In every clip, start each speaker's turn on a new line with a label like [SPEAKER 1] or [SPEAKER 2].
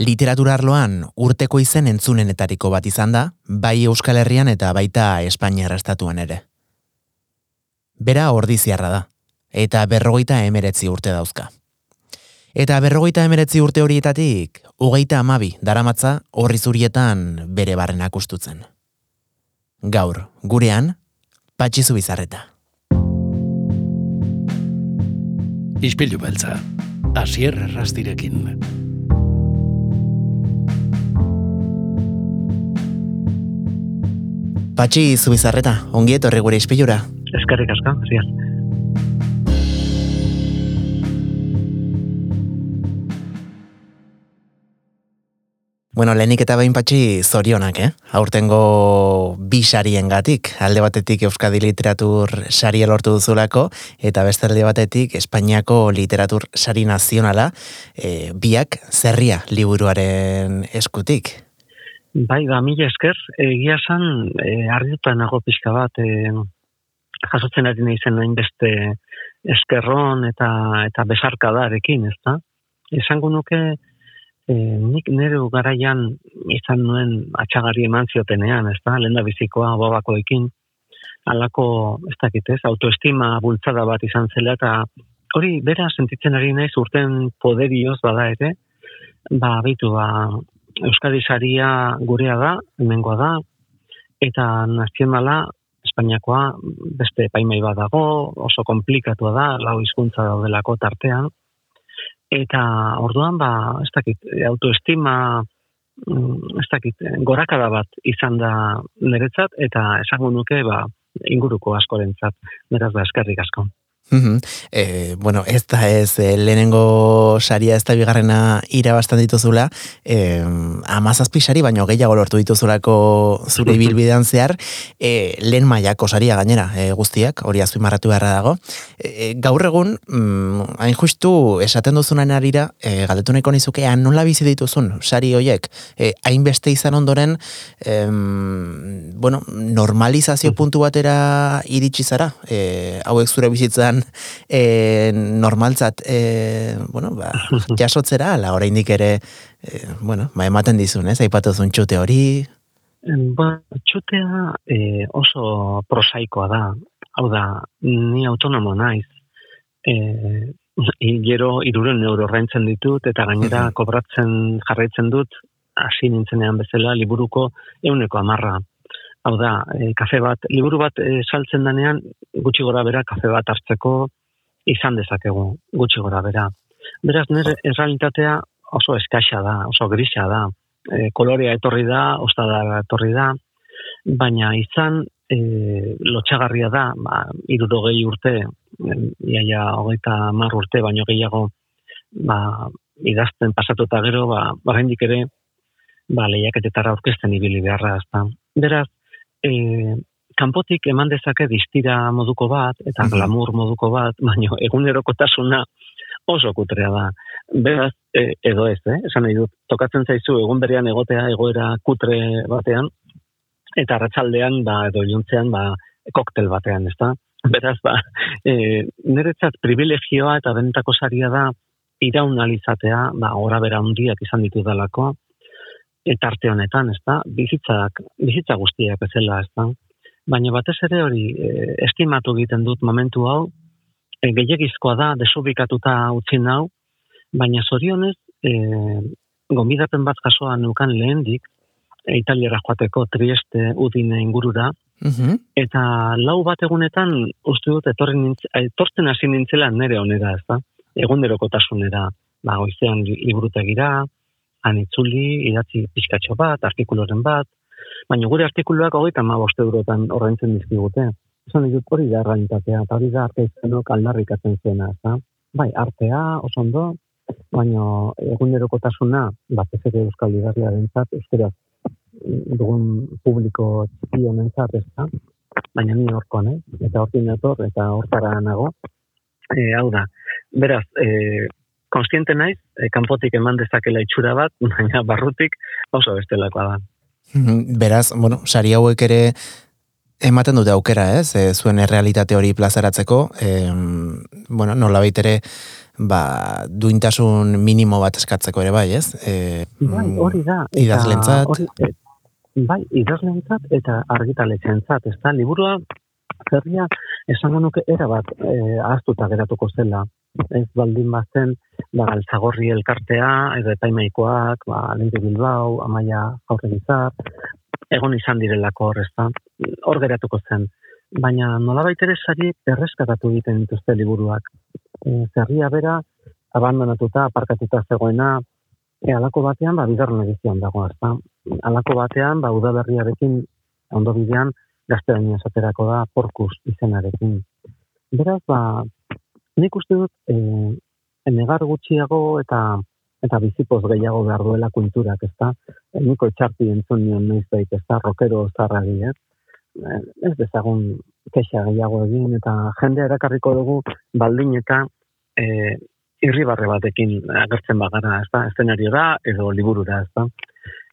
[SPEAKER 1] Literaturarloan urteko izen entzunenetariko bat izan da, bai Euskal Herrian eta baita Espainia estatuan ere. Bera ordiziarra da, eta berrogeita emeretzi urte dauzka. Eta berrogeita emeretzi urte horietatik, hogeita amabi daramatza horri zurietan bere barrenak ustutzen. Gaur, gurean, patxizu bizarreta.
[SPEAKER 2] Ispilu beltza, asier rastirekin.
[SPEAKER 1] Patxi zubizarreta, ongi etorri gure izpilura.
[SPEAKER 3] Eskerrik asko, ziaz.
[SPEAKER 1] Bueno, lehenik eta behin patxi zorionak, eh? Aurtengo bi sarien gatik, alde batetik Euskadi Literatur sari lortu duzulako, eta beste alde batetik Espainiako Literatur sari nazionala, e, biak zerria liburuaren eskutik.
[SPEAKER 3] Bai, ba, mila esker, egia san, e, argituta nago pixka bat, e, jasotzen ari nahi zen nahin beste eskerron eta eta besarkadarekin, ez da? Esango nuke, e, nik nire garaian izan nuen atxagari eman ziotenean, ez da? Lenda bizikoa babakoekin, alako, ez dakit ez, autoestima bultzada bat izan zela, eta hori, bera sentitzen ari naiz urten poderioz bada ere, ba, bitu, ba, Euskadi saria gurea da, hemengoa da, eta nazionala Espainiakoa beste paimai bat dago, oso komplikatua da, lau hizkuntza daudelako tartean, eta orduan, ba, ez dakit, autoestima, mm, ez dakit, gorakada bat izan da niretzat, eta esango nuke, ba, inguruko askorentzat, beraz da, eskerrik asko.
[SPEAKER 1] E, bueno, ez da ez lehenengo saria ez da bigarrena irabastan dituzula, e, amazazpi sari, baino gehiago lortu dituzulako zure bilbidean zehar, e, lehen maiako saria gainera e, guztiak, hori marratu beharra dago. E, gaur egun, mm, hain justu esaten duzunan arira, e, galdetu neko nizuke, nola bizi dituzun sari hoiek, e, hainbeste izan ondoren, e, bueno, normalizazio puntu batera iritsi zara, e, hauek zure bizitzan e, normaltzat e, bueno, ba, jasotzera, ala oraindik ere e, bueno, ba, ematen dizun, ez? Aipatu zuen txute hori?
[SPEAKER 3] Ba, txutea e, oso prosaikoa da. Hau da, ni autonomo naiz. E, gero iruren euro rentzen ditut, eta gainera kobratzen jarraitzen dut, hasi nintzenean bezala, liburuko euneko amarra. Hau da, e, kafe bat, liburu bat e, saltzen danean, gutxi gora bera, kafe bat hartzeko izan dezakegu, gutxi gora bera. Beraz, nire errealitatea oso eskaxa da, oso grisa da. E, kolorea etorri da, ostada etorri da, baina izan e, lotxagarria da, ba, iruro gehi urte, iaia hogeita mar urte, baino gehiago, ba, idazten pasatuta gero, ba, ba ere, ba, lehiaketetara orkesten ibili beharra, ezta. Beraz, e, kanpotik eman dezake distira moduko bat, eta mhm. glamour moduko bat, baina egunerokotasuna oso kutrea da. Beraz, e, edo ez, eh? esan nahi dut, tokatzen zaizu egun berean egotea egoera kutre batean, eta ratzaldean, ba, edo iluntzean, ba, koktel batean, ez da? Beraz, ba, e, niretzat privilegioa eta benetako saria da, iraun alizatea, ba, ora bera hundiak izan ditu dalako, eta honetan, ez da, bizitzak, bizitza guztiak ezela, ez da. Baina batez ere hori, e, estimatu egiten dut momentu hau, e, gehiagizkoa da, desubikatuta utzi hau, baina zorionez, e, gombidapen bat jasoa nukan lehendik, e, italiara joateko trieste udine ingurura, mhm. eta lau bat egunetan, uste dut, etortzen hasi nintzela nere honera, ez da, egunerokotasunera, ba, goizean librutegira, anitzuli, idatzi pixkatxo bat, artikuloren bat, baina gure artikuluak hogeita ma boste eurotan horrentzen dizkigute. Esan dut hori da erraintatea, eta hori da arte izanok aldarrikatzen zuena, eta bai, artea, oso ondo, baina egunerokotasuna, bat ez ere euskal idazlea dentzat, euskera dugun publiko txiki honentzat, ez da, baina ni horkoan, eh? eta hortin eta hortara nago, e, hau da, beraz, e, konstiente naiz, e, kanpotik eman dezakela itxura bat, baina barrutik oso bestelakoa da.
[SPEAKER 1] Mhm, beraz, bueno, sari hauek ere ematen dute aukera, ez? E, zuen errealitate hori plazaratzeko, e, bueno, nola ere ba, duintasun minimo bat eskatzeko ere bai, ez?
[SPEAKER 3] E, bai, hori da.
[SPEAKER 1] Idazlentzat.
[SPEAKER 3] Hori, e, bai, idazlentzat eta argitaletxentzat, ez da, liburua zerria esango nuke era bat e, ahaztuta geratuko zela. Ez baldin bazen, ba, altzagorri elkartea, edo epaimaikoak, ba, lente bilbao, amaia jaurre egon izan direlako hor, ez da, hor geratuko zen. Baina nola ere sari erreskatatu egiten dituzte liburuak. E, zerria bera, abandonatuta, aparkatuta zegoena, e, alako batean, ba, bigarren edizioan dago, ez da. Alako batean, ba, udaberriarekin, ondo bidean, gazteraino esaterako da porkus izenarekin. Beraz, ba, nik uste dut, e, enegar gutxiago eta eta bizipoz gehiago behar duela kulturak, ez da? E, niko etxarti entzun nion noiz baita, ez da? Rokero zarragi, ez? E, ez dezagun kexa gehiago egin, eta jende erakarriko dugu baldin eta e, irribarre batekin agertzen bagara, ez da? Eszenario da, edo liburura, ez da?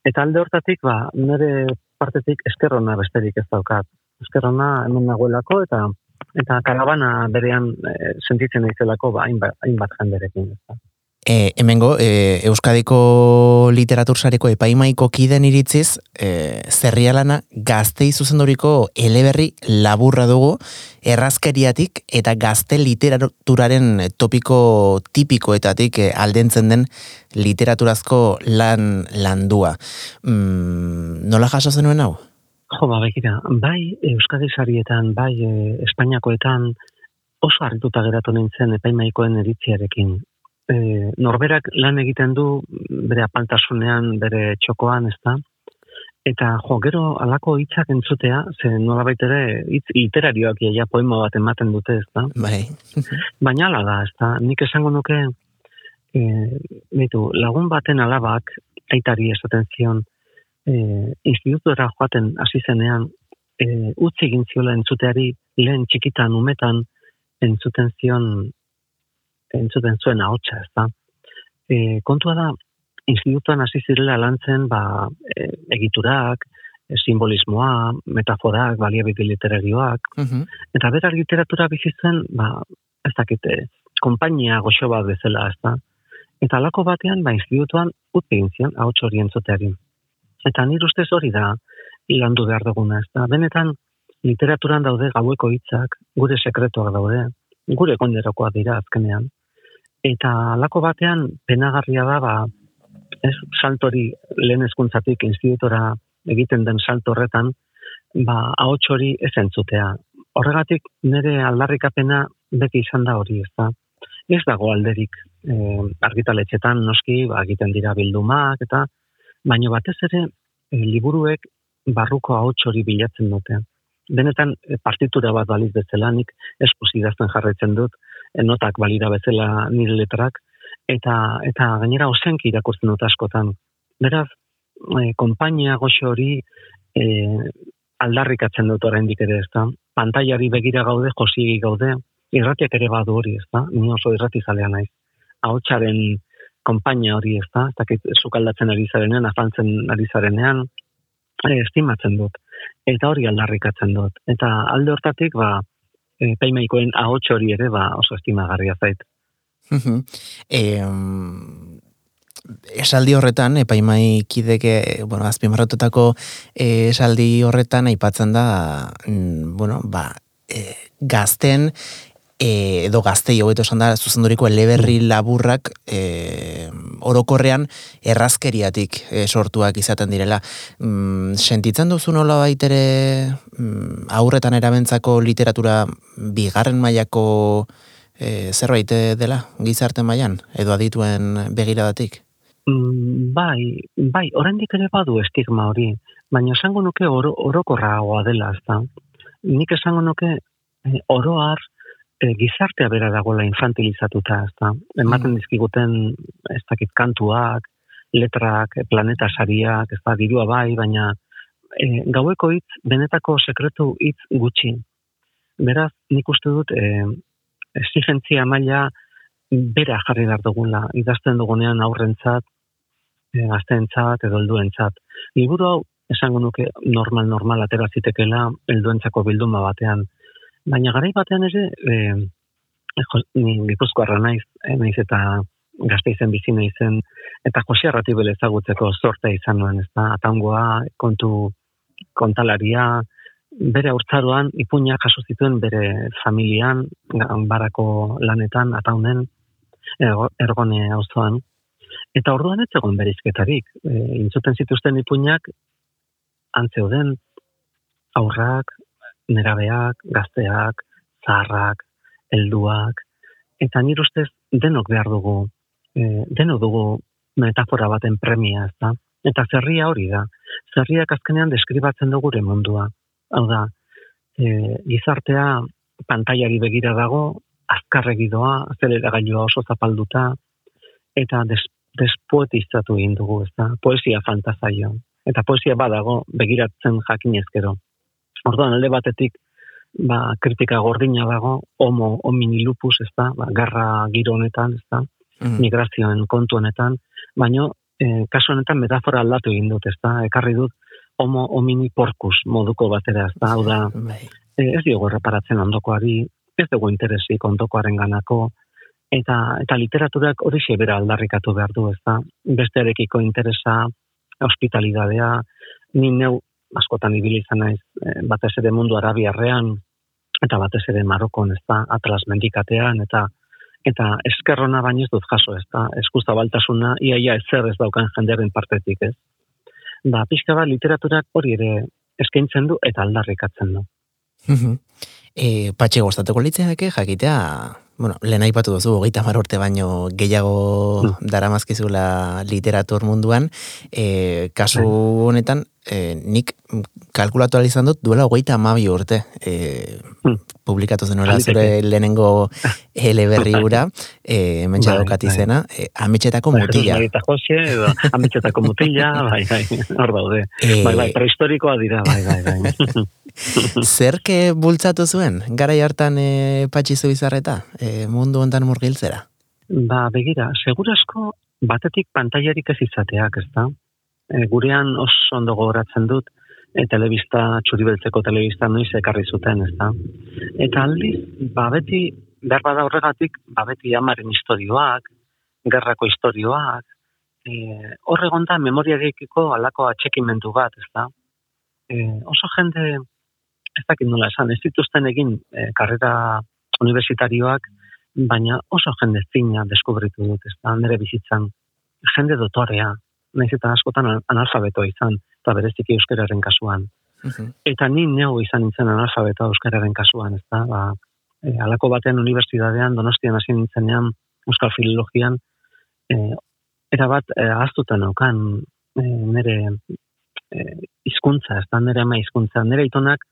[SPEAKER 3] Eta alde hortatik, ba, nire partetik eskerrona besterik ez daukat. Eskerrona hemen nagoelako eta eta karabana berean e, sentitzen naizelako ba hainbat hainbat jenderekin,
[SPEAKER 1] E, hemengo, e, Euskadiko literatursareko epaimaiko kiden iritziz, e, zerrialana gaztei zuzenduriko eleberri laburra dugu, errazkeriatik eta gazte literaturaren topiko tipikoetatik e, aldentzen den literaturazko lan landua. Mm, nola jaso zenuen hau?
[SPEAKER 3] Jo, ba, bekira, bai Euskadi sarietan, bai e, Espainiakoetan oso harrituta geratu nintzen epaimaikoen eritziarekin e, norberak lan egiten du bere apaltasunean, bere txokoan, ez da? Eta jo, gero alako hitzak entzutea, ze nola ere hitz literarioak ja poema bat ematen dute, ez da?
[SPEAKER 1] Bai.
[SPEAKER 3] Baina ala da, ez da? Nik esango nuke, e, lagun baten alabak, aitari esaten zion, e, institutuera joaten hasi zenean, e, utzi egin ziola entzuteari, lehen txikitan, umetan, entzuten zion entzuten zuen ahotsa, ez da. E, kontua da, institutuan hasi zirela lantzen, ba, e, egiturak, e, simbolismoa, metaforak, baliabide literarioak, uh eta berar literatura bizitzen, ba, ez dakite, kompainia goxo bat bezala, ez da. Eta alako batean, ba, institutuan, utzi egin zion, ahots hori entzuteari. Eta nire ustez hori da, landu behar duguna, ez da. Benetan, literaturan daude gaueko hitzak, gure sekretuak daude, gure konderokoa dira azkenean. Eta alako batean penagarria da, ba, ez saltori lehen eskuntzatik institutora egiten den salto horretan, ba, ahots hori ez entzutea. Horregatik nire aldarrikapena beti izan da hori, ez da. Ez dago alderik e, argitaletxetan noski, ba, egiten dira bildumak, eta baino batez ere e, liburuek barruko ahots hori bilatzen dute. Benetan e, partitura bat baliz bezalanik eskuz idazten jarraitzen dut, notak balira bezala nire letrak, eta eta gainera ozenki irakurtzen dut askotan. Beraz, e, konpainia goxo hori e, aldarrikatzen dut oraindik ere, ezta? Pantaiari begira gaude, josiegi gaude, irratiak ere badu hori, ezta? Ni oso irrati zalea naiz. Ahotsaren konpainia hori? Ez dakit sukaldatzen ari zarenean, afaltzen ari zarenean, e, estimatzen dut. Eta hori aldarrikatzen dut. Eta alde hortatik, ba, epaimaikoen ahots hori ere ba oso estimagarria zait.
[SPEAKER 1] e, esaldi horretan, epaimai kideke, bueno, azpimarratutako esaldi horretan aipatzen da, mm, bueno, ba, e, gazten e, edo gaztei hobeto esan da zuzenduriko eleberri laburrak e, orokorrean errazkeriatik e, sortuak izaten direla. Mm, sentitzen duzu nola baitere mm, aurretan erabentzako literatura bigarren mailako e, zerbait dela gizarte mailan edo adituen begiradatik?
[SPEAKER 3] Mm, bai, bai, oraindik ere badu estigma hori, baina esango nuke oro, orokorragoa dela, ezta. Nik esango nuke e, oroar, e, gizartea bera dagoela infantilizatuta, ez da? Ematen mm. dizkiguten, ez dakit, kantuak, letrak, planeta sariak, ez da, dirua bai, baina e, gaueko hitz, benetako sekretu hitz gutxi. Beraz, nik uste dut, e, exigentzia maila bera jarri behar dugula, idazten dugunean aurrentzat, e, gaztentzat edo helduentzat. Liburu hau, esango nuke normal-normal atera zitekela helduentzako bilduma batean, Baina garai batean ere, e, ni gipuzkoarra naiz, eh, naiz eta gazte izen bizi naizen, eta Jose Arratibel ezagutzeko sortea izan nuen, ez da, ataungoa, kontu kontalaria, bere urtzaroan, ipuña jaso zituen bere familian, barako lanetan, ataunen, ergone auzoan eta orduan ez egon berizketarik. E, intzuten zituzten ipuñak, antzeuden, aurrak, nerabeak, gazteak, zaharrak, helduak, eta nire ustez denok behar dugu, e, denok dugu metafora baten premia, ez da? Eta zerria hori da. Zerriak azkenean deskribatzen dugu gure mundua. Hau da, e, gizartea pantaiari begira dago, azkarregi doa, azelera gailua oso zapalduta, eta des, despoetizatu egin dugu, ez da? Poesia fantazaio. Eta poesia badago begiratzen jakinezkero. Orduan, alde batetik, ba, kritika gordina dago, homo homini lupus, ez da, ba, garra giro honetan, ez da, mm. migrazioen kontu honetan, baino, e, kasu honetan metafora aldatu egin dut, ez da, ekarri dut, homo homini porkus moduko batera, ez da, hau da, bai. e, ez diogo erreparatzen ondokoari, ez dugu interesik ondokoaren ganako, eta, eta literaturak hori bera aldarrikatu behar du, ez da, bestearekiko interesa, hospitalidadea, ni neu askotan ibili izan naiz e, batez ere mundu arabiarrean eta batez ere Marokon, ez da, Atlas mendikatean eta eta eskerrona baino ez dut jaso, ez da, eskuza baltasuna, iaia ez zer ez daukan jendearen partetik, ez. Ba, pixka bat literaturak hori ere eskaintzen du eta aldarrikatzen du.
[SPEAKER 1] e, patxe goztatuko litzeak, jakitea, bueno, lehen aipatu duzu, hogeita urte baino gehiago mm. daramazkizula literatur munduan, e, kasu bai. honetan, e, nik kalkulatu izan dut duela hogeita amabi urte e, mm. publikatu zen hori zure lehenengo eleberri ura, e, mentxa bai, bai. zena, e, ametxetako mutila.
[SPEAKER 3] Bai, Jose, edo, ametxetako mutila, bai, bai, hor daude. E, bai, bai, prehistorikoa dira, bai, bai, bai.
[SPEAKER 1] Zerke bultzatu zuen, gara hartan e, patxizu bizarreta, e, mundu ontan murgiltzera?
[SPEAKER 3] Ba, begira, segurasko batetik pantaiarik ez izateak, ez da? E, gurean oso ondo gogoratzen dut, e, telebista, txuribeltzeko telebista noiz ekarri zuten, ez da? Eta aldiz, ba, beti, behar bada horregatik, ba, beti amaren historioak, gerrako historioak, e, horregon da, memoriarekiko alako atxekimendu bat, ez da? E, oso jende, ez dakit nola esan, ez dituzten egin e, karrera universitarioak, baina oso jende zina deskubritu dut, ez da, nire bizitzan, jende dotorea, nahiz eta askotan analfabetoa izan, eta bereziki euskararen kasuan. Eta ni neu izan nintzen analfabetoa euskararen kasuan, ez da, ba, e, alako baten universidadean, donostian hasi nintzenean, euskal filologian, e, era bat, e, aztuta naukan, e, nire e, izkuntza, ez da, nire ama izkuntza, nire itonak,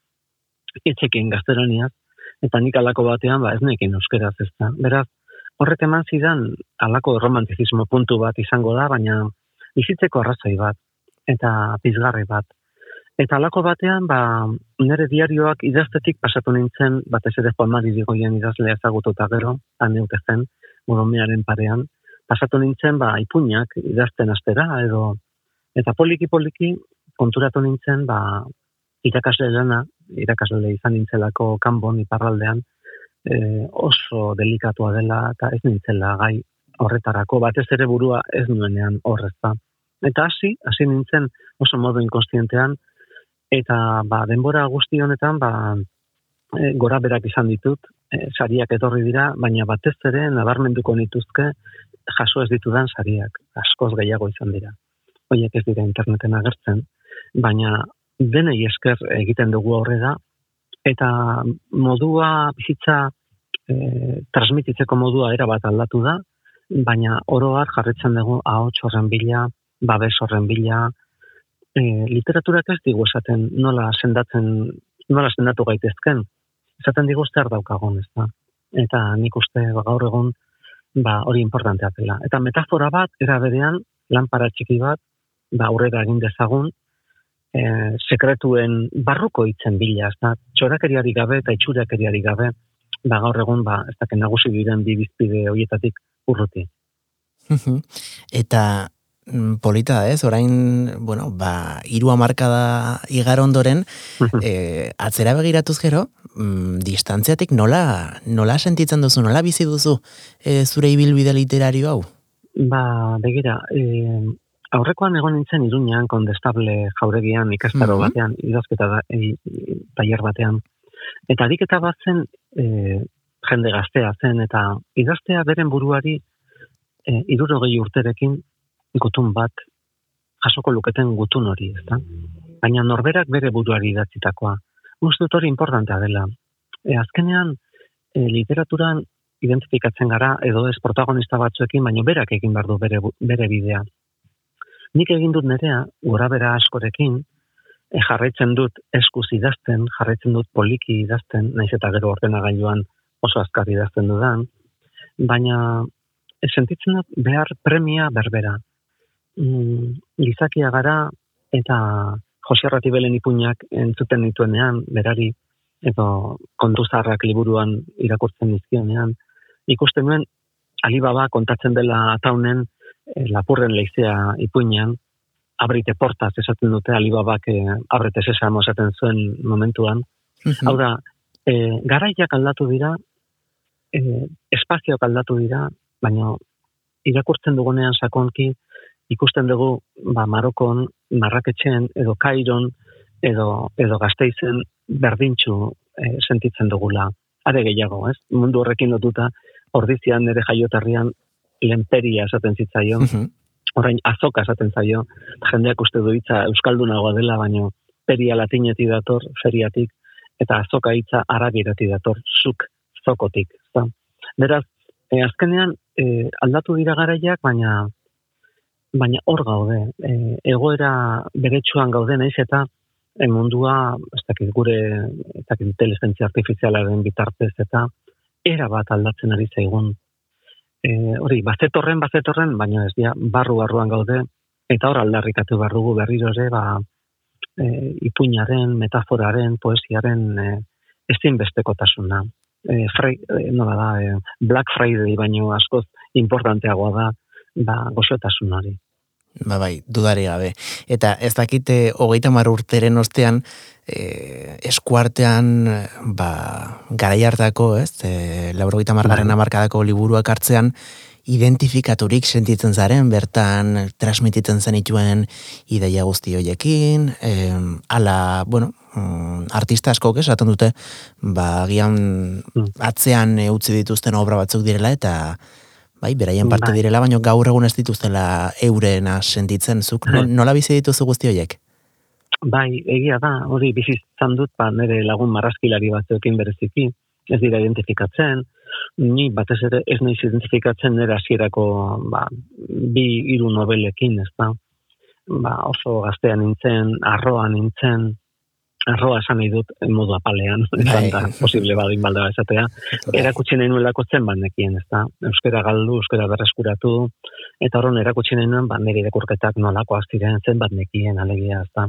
[SPEAKER 3] etxekin gazteroniaz, eta nik alako batean, ba, ez nekin euskeraz ez da. Beraz, horrek eman zidan, alako romantizismo puntu bat izango da, baina bizitzeko arrazoi bat, eta pizgarri bat. Eta alako batean, ba, nire diarioak idaztetik pasatu nintzen, batez ere Juan Mari digoien idazlea ezagutu eta gero, aneute zen, modomearen parean, pasatu nintzen, ba, ipuñak idazten astera, edo, eta poliki-poliki konturatu nintzen, ba, irakasle lana, irakasle izan nintzelako kanbon iparraldean, e, oso delikatua dela eta ez nintzela gai horretarako, batez ere burua ez nuenean horrezta. Eta hasi, hasi nintzen oso modu inkonstientean, eta ba, denbora guzti honetan, ba, e, gora berak izan ditut, e, sariak etorri dira, baina batez ere nabarmenduko nituzke jaso ez ditudan sariak, askoz gehiago izan dira. Hoiek ez dira interneten agertzen, baina denei esker egiten dugu aurrera eta modua bizitza e, transmititzeko modua era bat aldatu da, baina oroar jarretzen dugu ahots horren bila, babes horren bila, e, literaturak ez digu esaten nola sendatzen, nola sendatu gaitezken, esaten digu zer daukagun, ez da. Eta nik uste gaur egun ba, hori importantea dela. Eta metafora bat, era berean, lanpara txiki bat, ba, aurrera egin dezagun, e, sekretuen barruko itzen bila, ez da, txorakeriari gabe eta itxurakeriari gabe, ba gaur egun, ba, ez da, nagusi diren bi bizpide horietatik urruti.
[SPEAKER 1] eta mm, polita ez, orain, bueno, ba, iru amarkada igar ondoren, e, atzera begiratuz gero, mm, distantziatik nola, nola sentitzen duzu, nola bizi duzu e, zure ibilbide literario hau?
[SPEAKER 3] Ba, begira, e, aurrekoan egon nintzen iruñan, kondestable jauregian, ikastaro batean, idazketa da, e, taier batean. Eta adiketa bat zen, e, jende gaztea zen, eta idaztea beren buruari e, irurogei urterekin gutun bat jasoko luketen gutun hori, ezta? Baina norberak bere buruari idatzitakoa. Uste dut hori importantea dela. E, azkenean, e, literaturan identifikatzen gara, edo ez protagonista batzuekin, baina berak egin behar du bere, bere bidea. Nik egin dut nerea, gora bera askorekin, e, jarraitzen dut eskuz idazten, jarraitzen dut poliki idazten, naiz eta gero ordenagailuan oso azkar idazten dudan, baina e, sentitzen dut behar premia berbera. Mm, gizakia gara eta Jose Ratibelen ipuñak entzuten dituenean, berari, edo kontuzarrak liburuan irakurtzen dizkionean, ikusten nuen Alibaba kontatzen dela ataunen lapurren leizea ipuinean, abrite portaz esaten dute Alibabak e, abrite sesamo esaten zuen momentuan. Hau da, e, garaiak aldatu dira, e, espazioak aldatu dira, baina irakurtzen dugunean sakonki ikusten dugu ba, Marokon, Marraketxen, edo Kairon, edo, edo Gazteizen berdintxu e, sentitzen dugula. Are gehiago, ez? Mundu horrekin lotuta, ordizian nire jaiotarrian lenperia esaten zitzaion, orain azoka esaten zaio, jendeak uste du hitza euskaldunagoa dela, baino peria latineti dator, feriatik, eta azoka hitza arabirati dator, zuk zokotik. Zta. Beraz, e, azkenean, e, aldatu dira garaiak, baina baina hor gaude. E, egoera beretsuan gaude naiz eta e, mundua, ez dakit gure, ez dakit inteligentzia artifizialaren bitartez eta era bat aldatzen ari zaigun. E, hori, bazetorren, bazetorren, baina ez dia, barru barruan gaude, eta hor aldarrikatu behar dugu berriro ere, ba, e, ipuñaren, metaforaren, poesiaren e, ezinbestekotasuna. E, frei, e, no da, e, Black Friday baino askoz importanteagoa da, ba, gozotasun hori.
[SPEAKER 1] Ba bai, dudari gabe. Eta ez dakite hogeita mar urteren ostean, e, eskuartean, ba, garai hartako, ez, e, laurogeita margarren bai. amarkadako liburuak hartzean, identifikaturik sentitzen zaren, bertan transmititzen zenituen ideia guzti hoiekin, e, ala, bueno, mm, artista asko esaten dute, ba, gian mm. atzean utzi dituzten obra batzuk direla, eta bai, beraien parte bai. direla, baina gaur egun ez dituztela eurena sentitzen, zuk nola bizi dituzu guzti horiek?
[SPEAKER 3] Bai, egia da, hori bizitzan dut, ba, nire lagun marraskilari batzuekin bereziki, ez dira identifikatzen, ni batez ere ez naiz identifikatzen nire hasierako ba, bi hiru nobelekin, ez da? Ba, oso gaztean nintzen, arroan nintzen, arroa esan nahi dut modu apalean, bai. posible badin balda esatea, erakutsi nahi nuelako zen bandekien, ez da, euskera galdu, euskera berreskuratu, eta horren erakutsi nahi nuen, ba, nire dekurketak nolako aztiren zen bandekien alegia, ez da.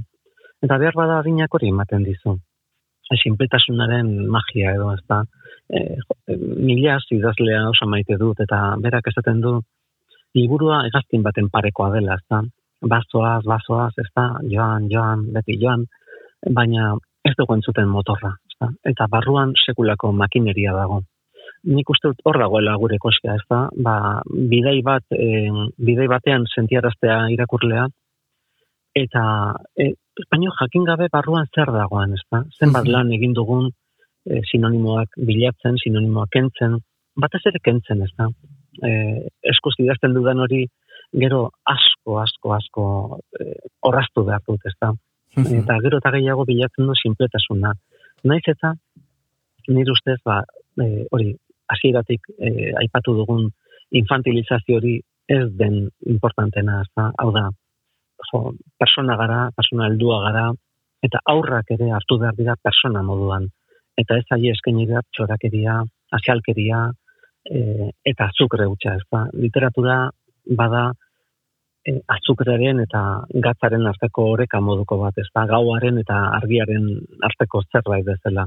[SPEAKER 3] Eta behar bada adinak hori ematen dizu. Sinpletasunaren magia edo, ez da. E, mila idazlea oso maite dut, eta berak esaten du, liburua egazkin baten parekoa dela, ez da. Bazoaz, bazoaz, ez da, joan, joan, beti joan, baina ez dugu entzuten motorra. Ezta? Eta barruan sekulako makineria dago. Nik uste dut hor dagoela gure koskia, ez da? Ba, bidei, bat, e, bidei batean sentiaraztea irakurlea, eta e, baino jakin gabe barruan zer dagoan, ez da? Zenbat mhm. lan egin dugun e, sinonimoak bilatzen, sinonimoak kentzen, batez ere kentzen, ez da? E, eskuz idazten dudan hori, gero asko, asko, asko e, orraztu behar dut, ez da? Eta gero eta gehiago bilatzen du sinpletasuna. Naiz eta nire ustez ba, e, hori hasieratik e, aipatu dugun infantilizazio hori ez den importantena, ez hau da, jo, persona gara, persona heldua gara, eta aurrak ere hartu behar dira persona moduan. Eta ez ahi eskaini da txorakeria, asialkeria, e, eta azukre utxa, ez da. Literatura bada, azukraren eta gatzaren arteko oreka moduko bat, ez da, gauaren eta argiaren arteko zerbait bezala.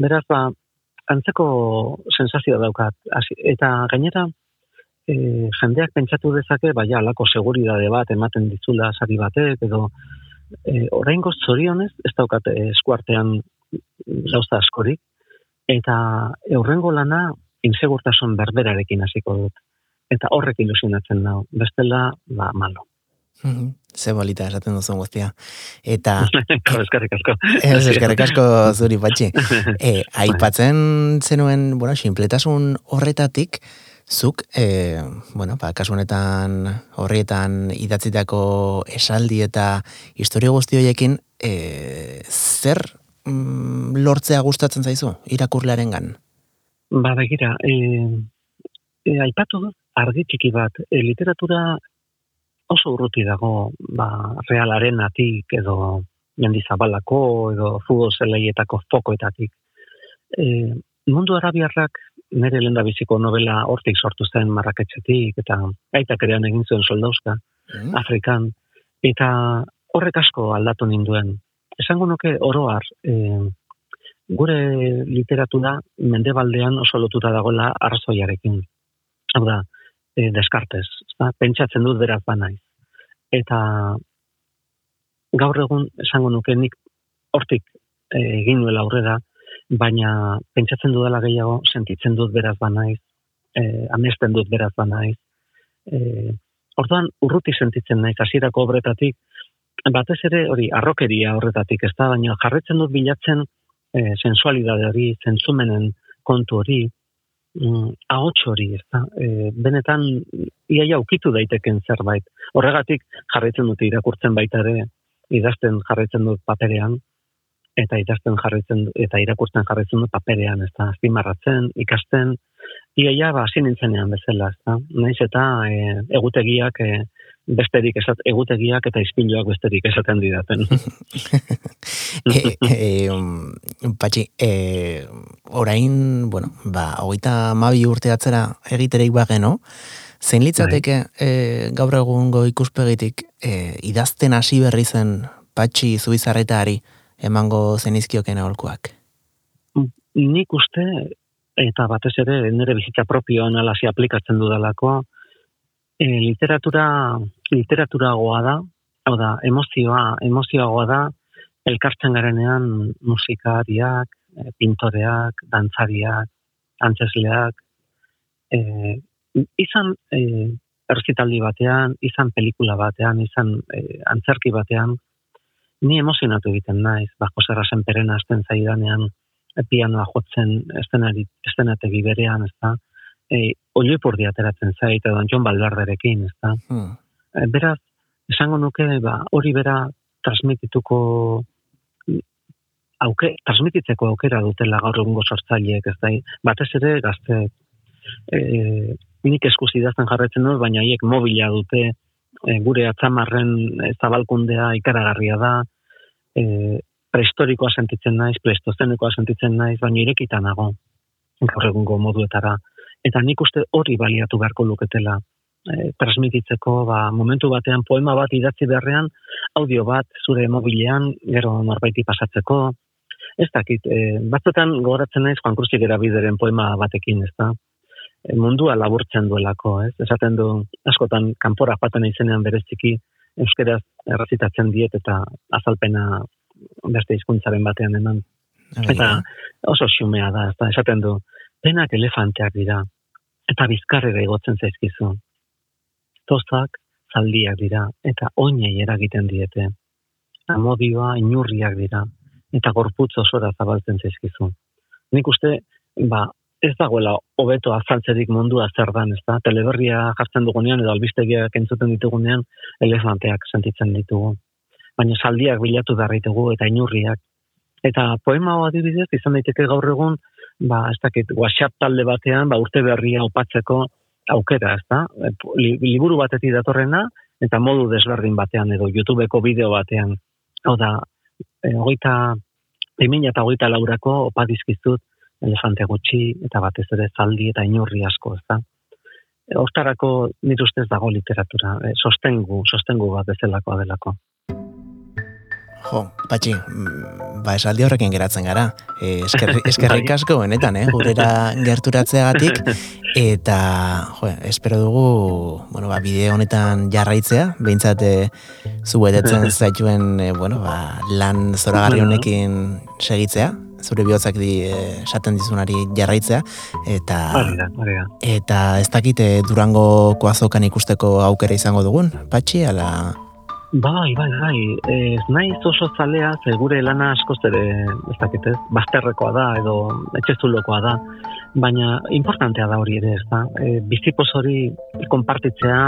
[SPEAKER 3] Beraz, ba, antzeko sensazioa daukat, eta gainera, e, jendeak pentsatu dezake, baina alako seguridade bat ematen ditzula sari batek, edo e, orain zorionez, ez daukat eskuartean gauza askorik, eta eurrengo lana insegurtasun berberarekin hasiko dut. Eta horrek ilusionatzen nau, bestela, ba, malo.
[SPEAKER 1] Ze bolita esaten duzun guztia. Eta...
[SPEAKER 3] eskerrik asko.
[SPEAKER 1] Ez, eskerrik asko zuri patxi. E, aipatzen zenuen, bueno, sinpletasun horretatik, zuk, e, bueno, ba, kasunetan horrietan idatzitako esaldi eta historio guzti horiekin, e, zer mm, lortzea gustatzen zaizu, irakurlearen gan?
[SPEAKER 3] Ba, begira, e, e, aipatu dut, argi txiki bat, e, literatura oso urruti dago, ba, realaren atik, edo mendizabalako, edo fugo zeleietako fokoetatik. E, mundu arabiarrak nire lenda biziko novela hortik sortu zen marraketxetik, eta aitak erean egin zuen soldauska, mm. Afrikan, eta horrek asko aldatu ninduen. Esango nuke oroar, e, gure literatura mendebaldean oso lotuta dagoela arzoiarekin. Hau da, e, deskartez, ba, pentsatzen dut beraz banaiz. Eta gaur egun esango nuke nik hortik e, egin nuela aurrera, baina pentsatzen dudala gehiago, sentitzen dut beraz ba naiz, e, amesten dut beraz ba naiz. E, orduan, urruti sentitzen naiz, hasierako obretatik, batez ere hori arrokeria horretatik, ez da, baina jarretzen dut bilatzen e, sensualidade hori, zentzumenen kontu hori, ahots hori, ez da, e, benetan iaia ukitu daiteken zerbait. Horregatik jarraitzen dut irakurtzen baita ere, idazten jarraitzen dut paperean, eta idazten jarraitzen eta irakurtzen jarraitzen du paperean, ez da, azpimarratzen, ikasten, iaia ba, hasi nintzenean bezala, ez da, naiz eta e, egutegiak, e, besterik esat, egutegiak eta izpiloak besterik esaten didaten.
[SPEAKER 1] e, e, patxi, e, orain, bueno, ba, hogeita mabi urte atzera egiterik bageno, zein litzateke e, gaur egungo ikuspegitik e, idazten hasi berri zen patxi zuizarretari, emango zenizkioken aholkuak?
[SPEAKER 3] Nik uste, eta batez ere, nire bizitza propioan alasi aplikatzen dudalako, e, literatura, literatura goa da, hau da, emozioa, emozioa goa da, elkartzen garenean musikariak, e, pintoreak, dantzariak, antzesleak, e, izan e, erzitaldi batean, izan pelikula batean, izan e, antzerki batean, ni emozionatu egiten naiz, bako zerra zenperen azten zaidanean, pianoa jotzen estenategi berean, ez da, e, oi ateratzen zait, edo John Baldarderekin, ez da. Hmm. E, beraz, esango nuke, ba, hori bera transmitituko auke, transmititzeko aukera dutela gaur egungo sortzaileek, ez da, batez ere gazte e, nik eskusi dazten jarretzen dut, baina haiek mobila dute, e, gure atzamarren zabalkundea ikaragarria da, e, prehistorikoa sentitzen naiz, pleistozenikoa sentitzen naiz, baina irekita nago, gaur egungo moduetara. Eta nik uste hori baliatu beharko luketela e, transmititzeko, ba, momentu batean poema bat idatzi beharrean, audio bat zure mobilean, gero norbaiti pasatzeko, ez dakit, e, batzutan gogoratzen naiz Juan Cruzik erabideren poema batekin, ez da? E, mundua laburtzen duelako, ez? Esaten du, askotan, kanpora joaten izenean bereziki, euskeraz errazitatzen diet eta azalpena beste hizkuntzaren batean eman. Eta oso xumea da, eta esaten du, penak elefanteak dira, eta bizkarrera igotzen zaizkizu. Tozak zaldiak dira, eta oinei eragiten diete. Amodioa inurriak dira, eta gorputz osora zabaltzen zaizkizu. Nik uste, ba, ez dagoela hobeto azaltzerik mundua zer dan, ez da? Teleberria jartzen dugunean edo albistegiak entzuten ditugunean elefanteak sentitzen ditugu. Baina saldiak bilatu ditugu eta inurriak. Eta poema hau adibidez izan daiteke gaur egun, ba, ez dakit, WhatsApp talde batean, ba, urte berria opatzeko aukera, ez da? Liburu batetik datorrena, eta modu desberdin batean edo YouTubeko bideo batean. Hau da, e, hogeita, eta hogeita laurako opa dizkizut, elefante gutxi eta batez ere zaldi eta inurri asko, ez da. E, hortarako ustez dago literatura, e, sostengu, sostengu bat bezalakoa delako.
[SPEAKER 1] Jo, patxi, mm, ba esaldi horrekin geratzen gara. E, eskerri, eskerrik
[SPEAKER 3] Bai.
[SPEAKER 1] asko benetan, eh? Gurera gerturatzeagatik. Eta, jo, espero dugu, bueno, ba, bideo honetan jarraitzea, behintzat e, zu betetzen zaituen, e, bueno, ba, lan zoragarri honekin segitzea, zure bihotzak di esaten dizunari jarraitzea, eta
[SPEAKER 3] Hori da, hori da.
[SPEAKER 1] eta ez dakit e, Durango koazokan ikusteko aukera izango dugun, patxi, ala...
[SPEAKER 3] Bai, bai, bai. Ez naiz oso zalea, ze gure lana askoz ere, ez dakit ez, bazterrekoa da, edo etxezulokoa da, baina importantea da hori ere, ez da. E, bizipoz hori konpartitzea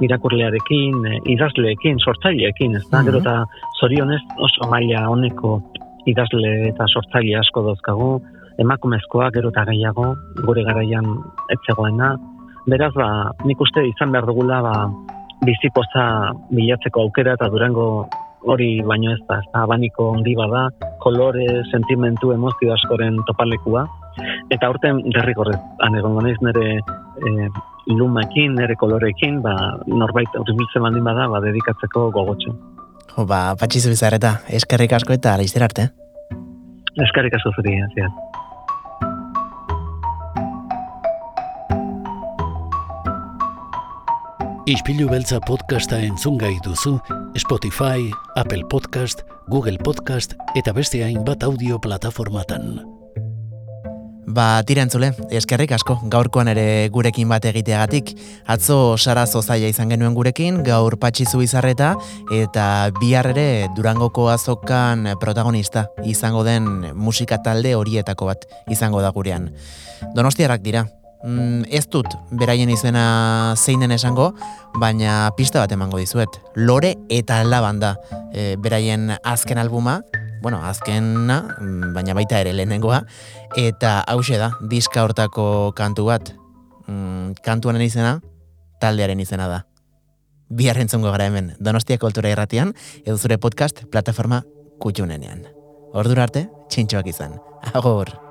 [SPEAKER 3] irakurlearekin, e, idazleekin, sortzaileekin, ez da,
[SPEAKER 1] Mhm.
[SPEAKER 3] gero eta zorionez oso maila honeko idazle eta sortzaile asko dauzkagu, emakumezkoak gero eta gehiago, gure garaian etzegoena, beraz, ba, nik uste izan behar dugula, ba, bizipoza bilatzeko aukera eta durango hori baino ez da, ez da abaniko handi bada, kolore, sentimentu, emozio askoren topalekua, eta aurten derrigorrez, egongo naiz nire e, lumekin, nire kolorekin, ba, norbait aurbiltzen baldin bada, ba, dedikatzeko gogotxo.
[SPEAKER 1] Jo, ba, patxi zubizarreta, eskerrik asko eta laizter arte.
[SPEAKER 3] Eskarrik asko zuri, haziaz.
[SPEAKER 2] Ispilu beltza podcasta entzun gai duzu Spotify, Apple Podcast, Google Podcast eta beste hainbat audio plataformatan.
[SPEAKER 1] Ba, tira entzule, eskerrik asko, gaurkoan ere gurekin bat egiteagatik. Atzo Sara Zozaia izan genuen gurekin, gaur patxi zubizarreta, eta bihar ere Durangoko azokan protagonista izango den musika talde horietako bat izango da gurean. Donostiarrak dira, Mm, ez dut beraien izena zein den esango, baina pista bat emango dizuet. Lore eta laban da e, beraien azken albuma, bueno, azkena, mm, baina baita ere lehenengoa, eta hause da, diska hortako kantu bat. Mm, kantuanen izena, taldearen izena da. Bihar entzungo gara hemen, Donostia Kultura Irratian, edo zure podcast plataforma kutxunenean. Ordura arte, txintxoak izan. Agur!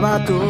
[SPEAKER 4] Salvatore.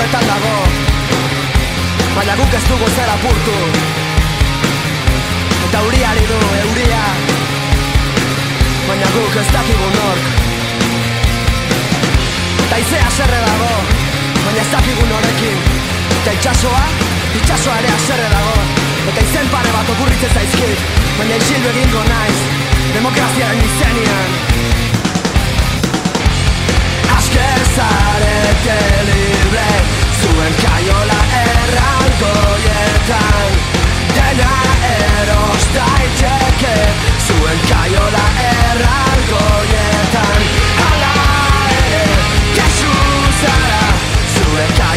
[SPEAKER 4] horretan dago. Baina guk ez dugu zer apurtu. Eta euriari du euria. Baina guk ez dakigu nork. Eta izea zerre dago Baina ez dakigun horrekin Eta itxasoa, itxasoa ere azerre dago. Eta izen pare bat okurritzen zaizkit Baina isildu egingo naiz Demokraziaren izenian Gesarete libre, su enja yo dena erostaiteke, su enja yo la erralgo y tan, ala, Jesusa, su enja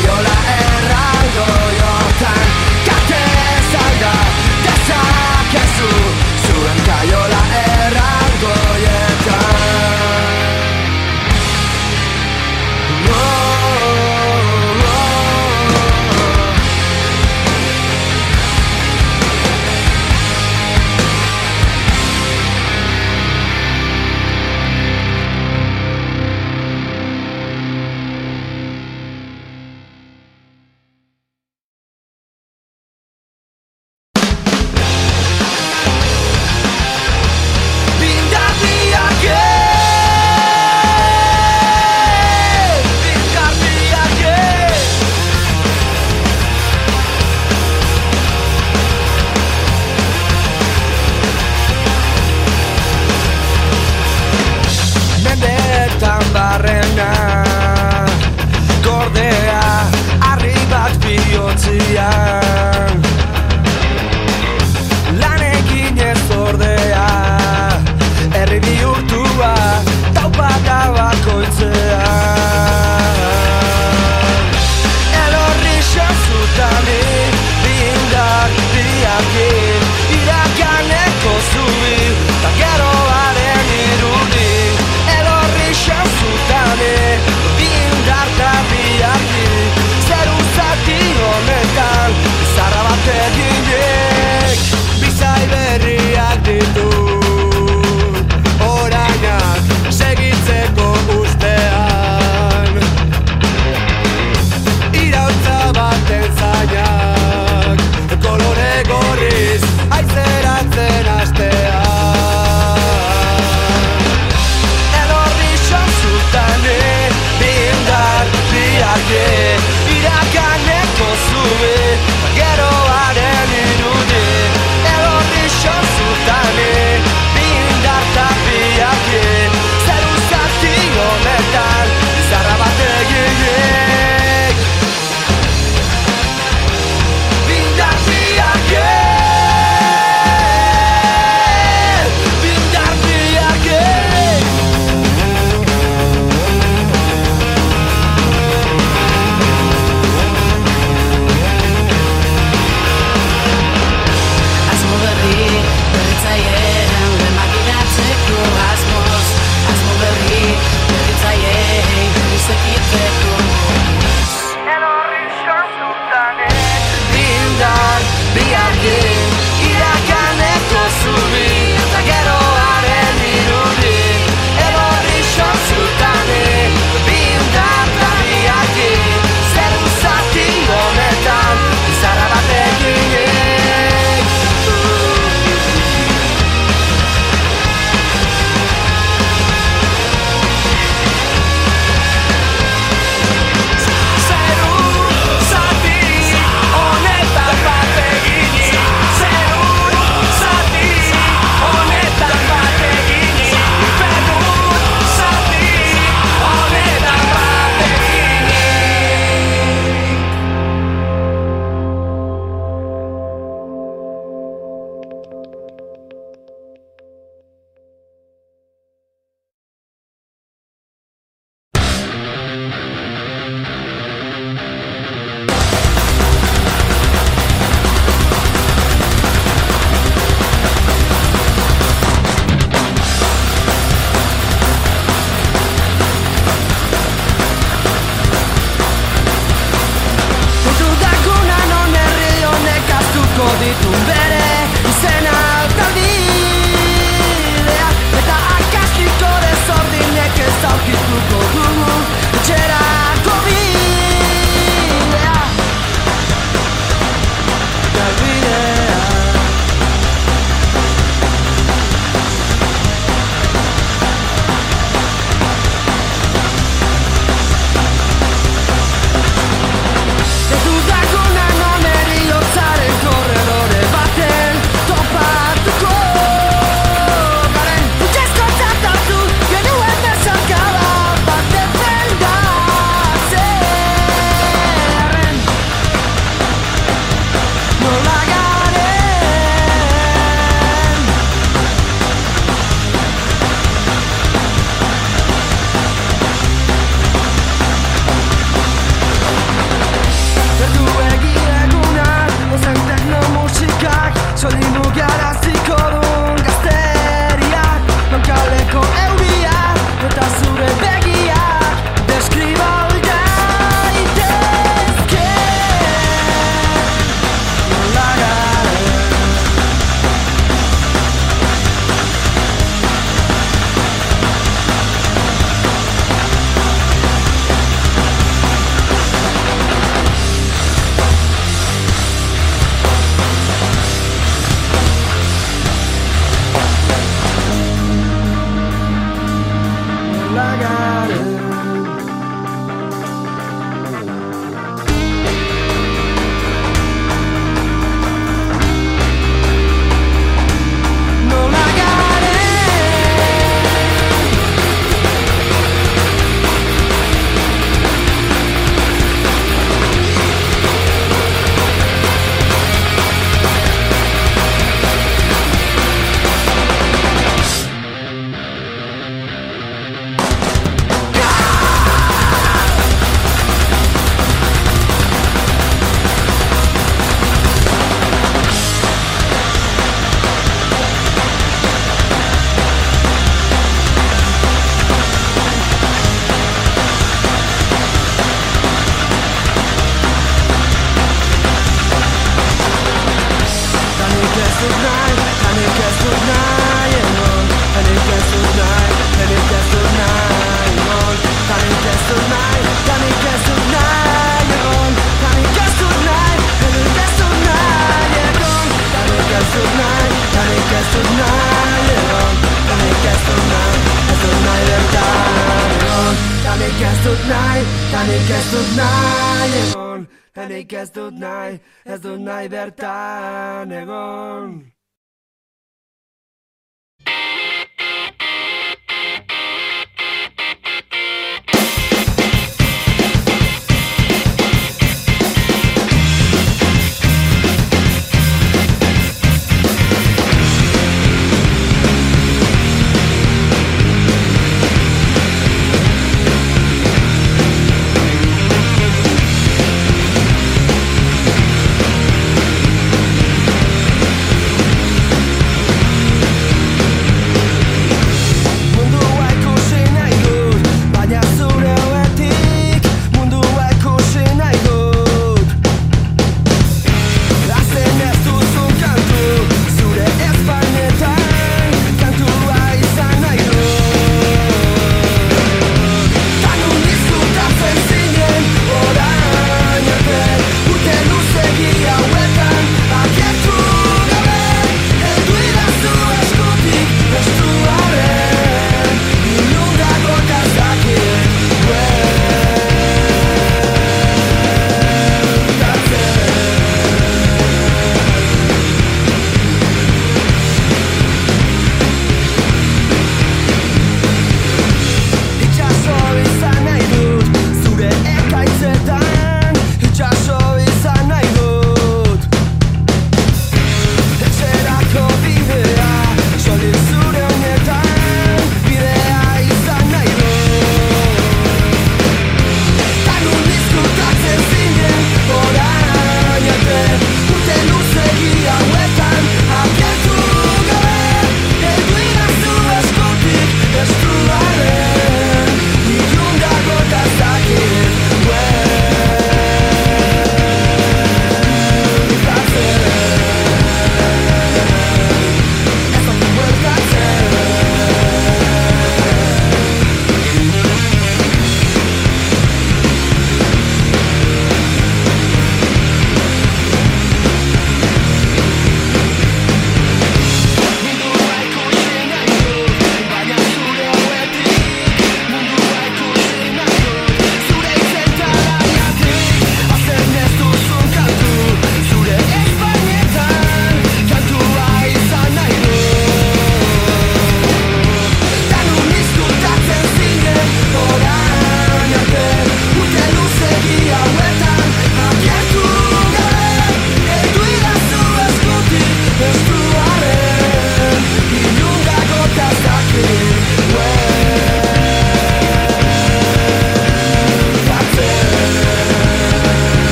[SPEAKER 4] nik ez dut nahi egon, nik ez dut nahi, ez dut nahi bertan egon.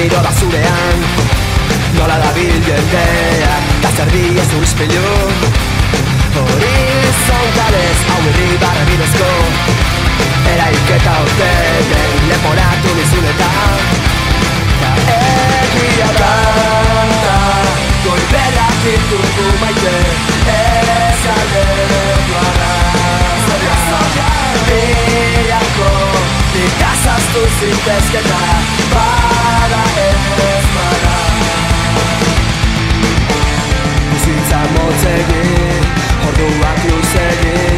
[SPEAKER 4] Ta segiro da zurean. Nola da bil jendea Ta zerbi ez du izpilu Horizontales hau irri barra bidezko. Eraiketa oteten leporatu nizunetan Ta egia danta Goibelak ditugu maite Ez galdetu ara Bilako has to stay together bad i am not my bad necesitamos seguir hordo rápido seguir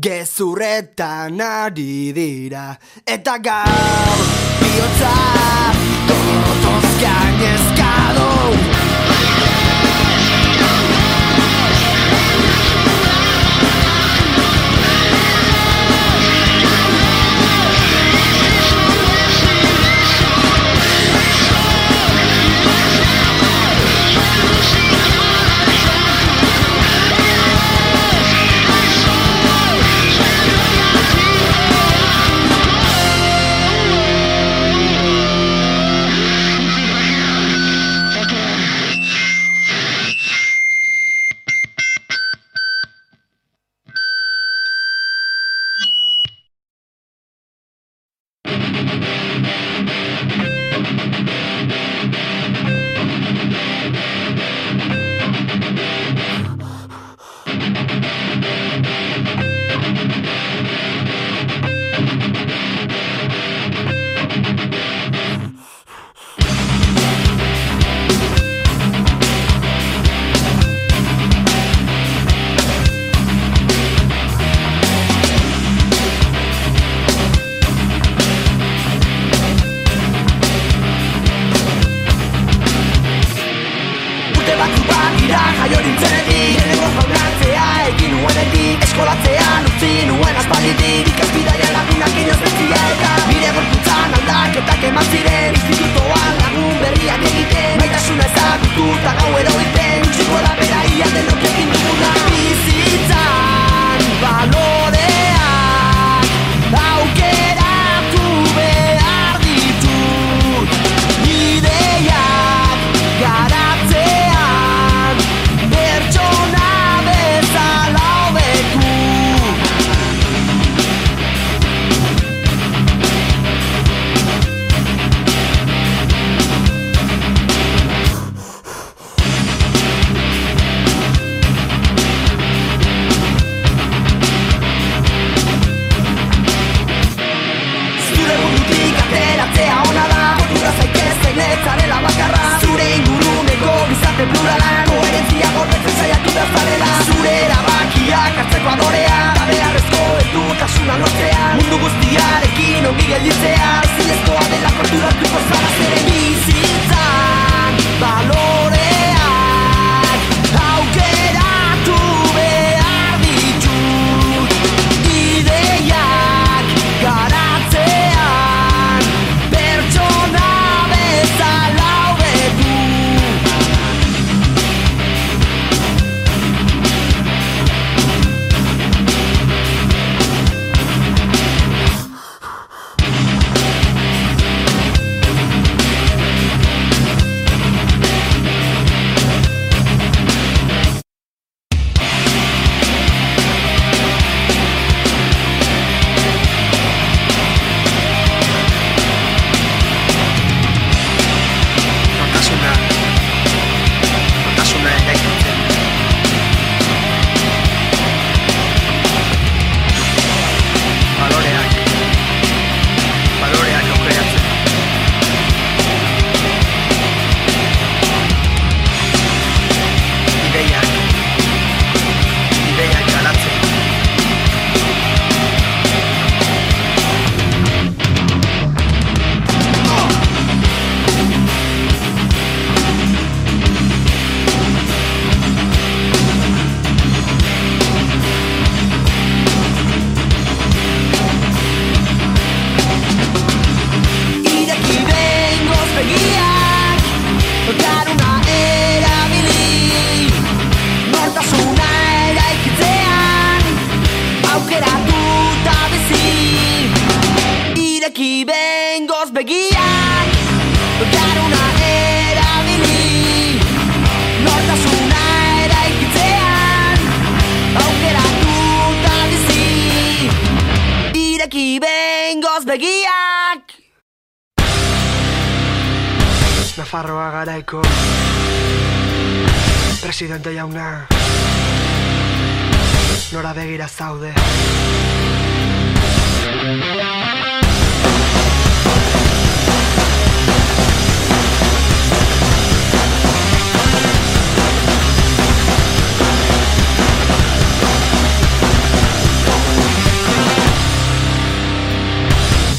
[SPEAKER 4] gezurretan ari dira. Eta gaur bihotza gotoz gainezka Presidente jauna. Nora begira zaude.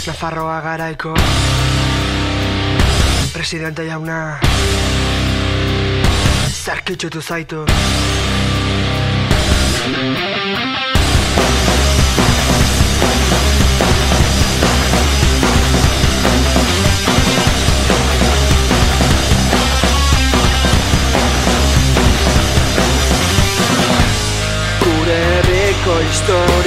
[SPEAKER 4] Nafarroa garaiko. Presidente jauna Zarkitzutu zaitu Gure herriko historiaren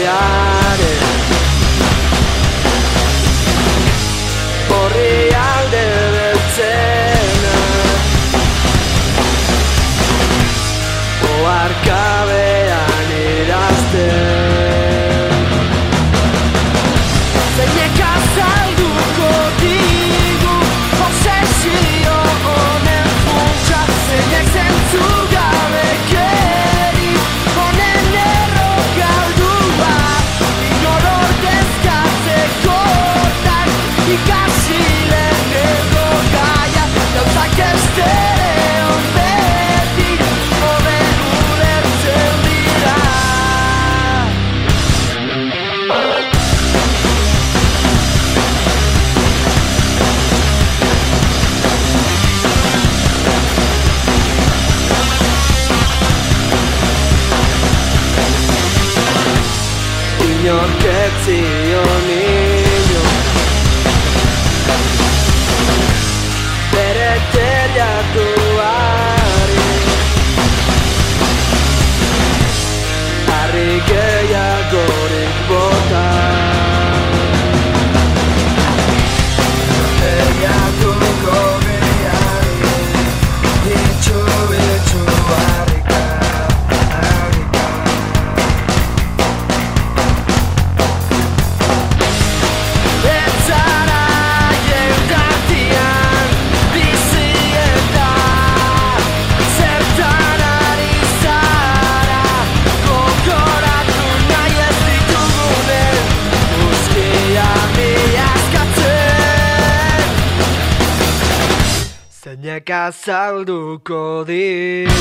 [SPEAKER 5] Zeinek azalduko
[SPEAKER 4] diru.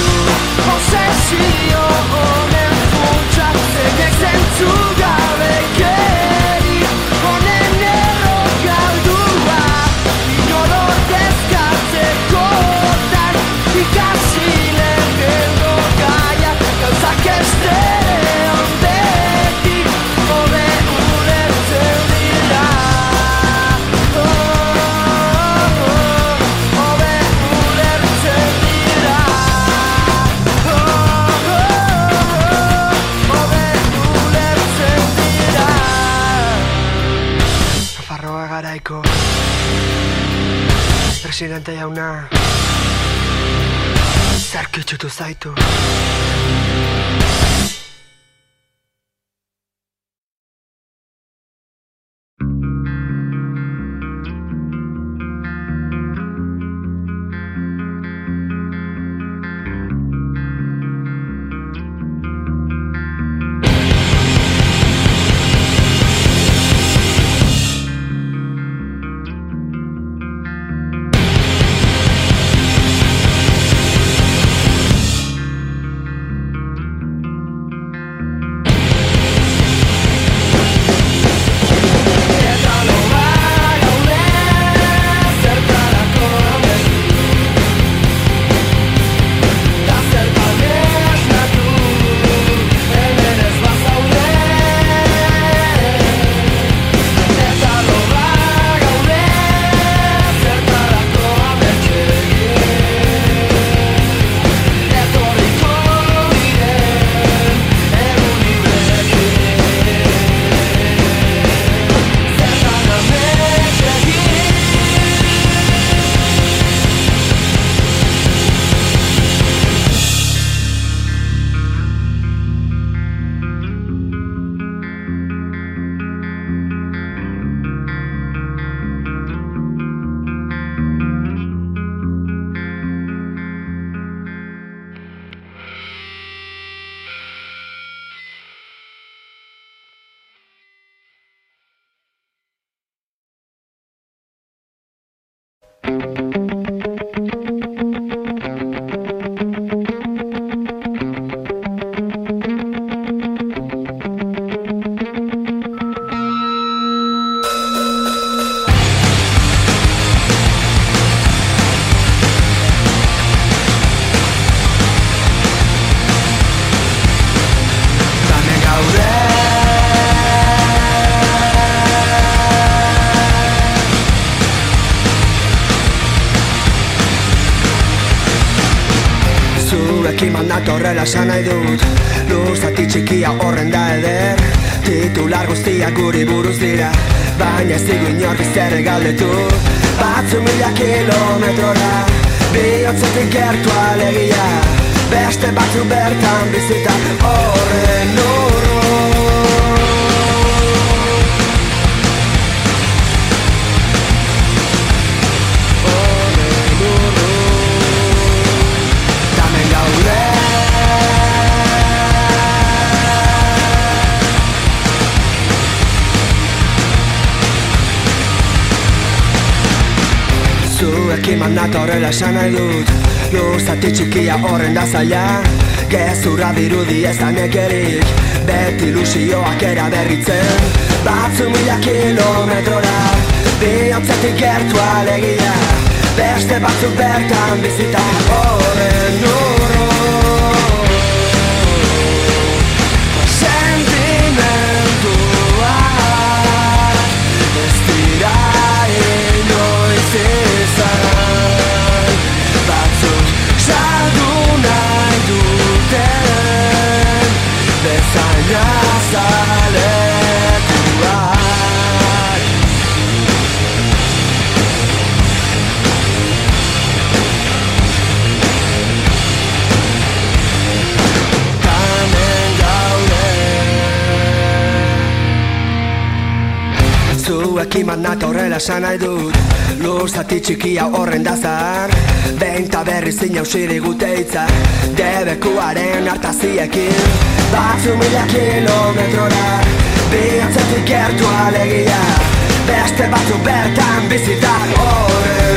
[SPEAKER 5] Obsesio honen funtsa Zeinek zentzu gabekeri Honen errok galdua Inoror dezkatzekotan Ikasi lehenengo gaia Gauzak estereon
[SPEAKER 4] Presidente jauna. Zarkitzutu zaitu Zuekin mandata horrela esan nahi dut. Luzati txikia horren da zaila. Gezurra dirudi ez da nekerik. Beti ilusioak eraberritzen Batzu mila kilometrora. Bihotzetik gertu alegia. Beste batzuk bertan bizita. Horren urrun Zuekin manata horrela esan nahi dut. Lur zati txikia horren da zahar Behin ta berri zin jausiri gute hitza Debekuaren hartaziekin. Batzu mila kilometrora. Bihatzetik gertu alegia. Beste batzu bertan bizita horren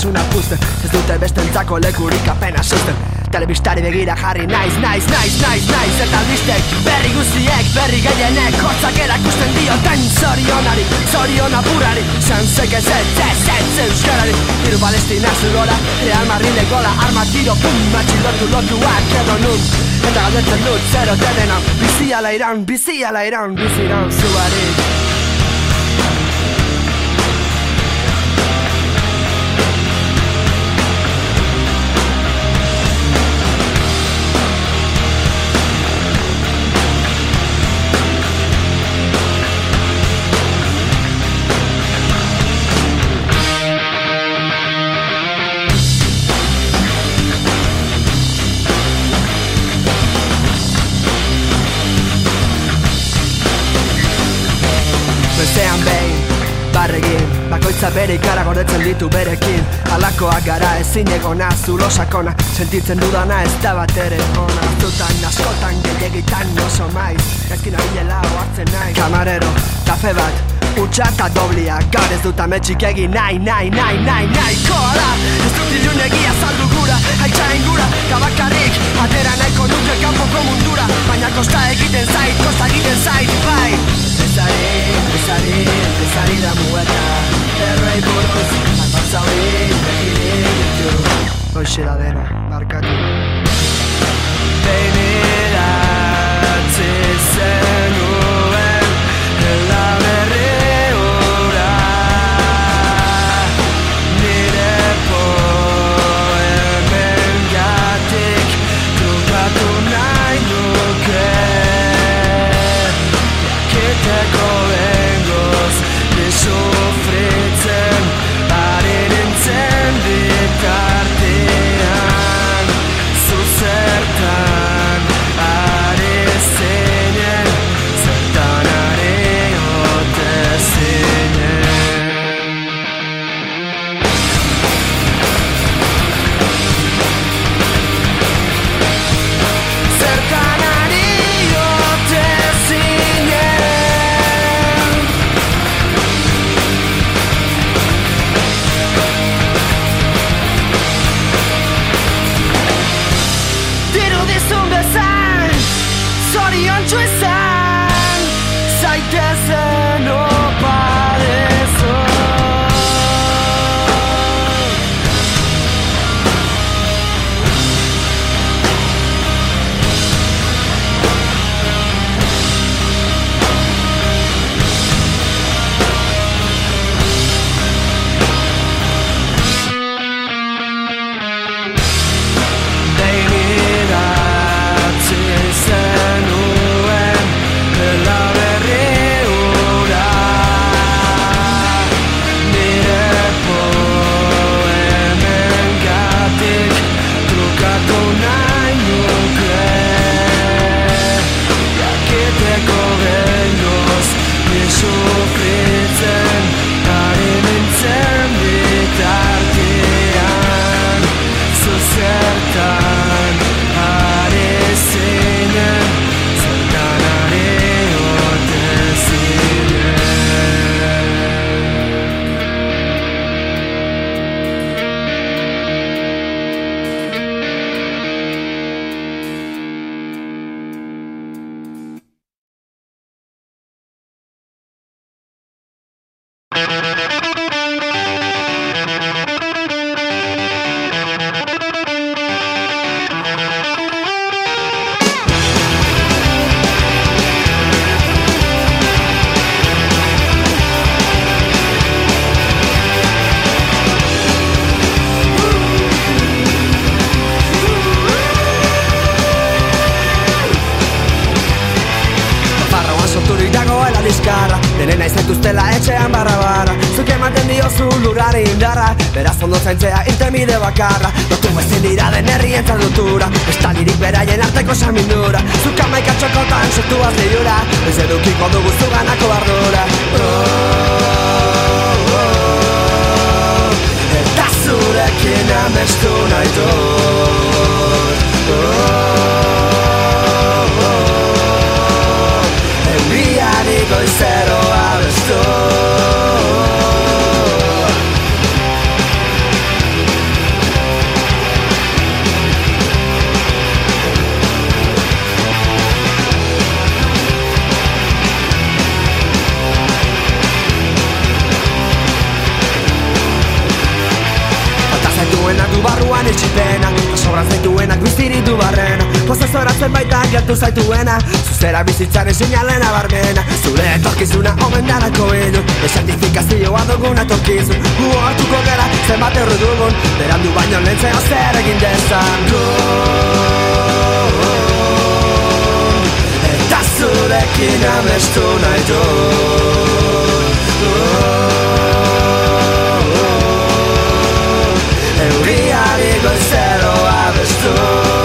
[SPEAKER 4] maitasuna puzten Ez dute bestentzako lekurik apena susten Telebistari begira jarri naiz, naiz, naiz, naiz, naiz Eta albistek berri guztiek, berri gehienek Hotzak erakusten dioten zorionari, zorion apurari. Zanzek ez ez, ez, ez, euskarari. Hiru palestina zugora, Real Madrid gola Arma tiro, pum, matxilotu lotuak edo nun. Eta galdetzen dut, zero denena Bizi ala iran, bizi ala iran, bizi iran zuarik bere ikara gordetzen ditu berekin. Alakoak gara ezin egona zulo sakona. Sentitzen dudana ez da bat ere ona. Azutan, askotan, gehiagitan oso maiz. Ezkin abilela oartzen nahi Kamarero, kafe bat, utxa eta doblia. Gaur ez dut ametxik egin nahi, nahi, nahi, nahi, nahi Koala, ez dut ilun egia saldu gura Haitxa ingura, kabakarrik Atera nahiko nuke kanpoko mundura. Baina kosta egiten zait, kosta egiten zait, bai. Ezari, ezari, ezari da mueta Errei buruz, albazauri, begirik ditu Hoxe da dena, markatu gertu zaituena Zuzera bizitzaren sinalena barmena. Zure etorkizuna omen danako inu Esantifikazioa duguna torkizun Gu hartuko gara zenbat erru dugun Berandu baino lentzeo zer egin dezan. Gu Eta zurekin amestu nahi dut Euriari goizero abestu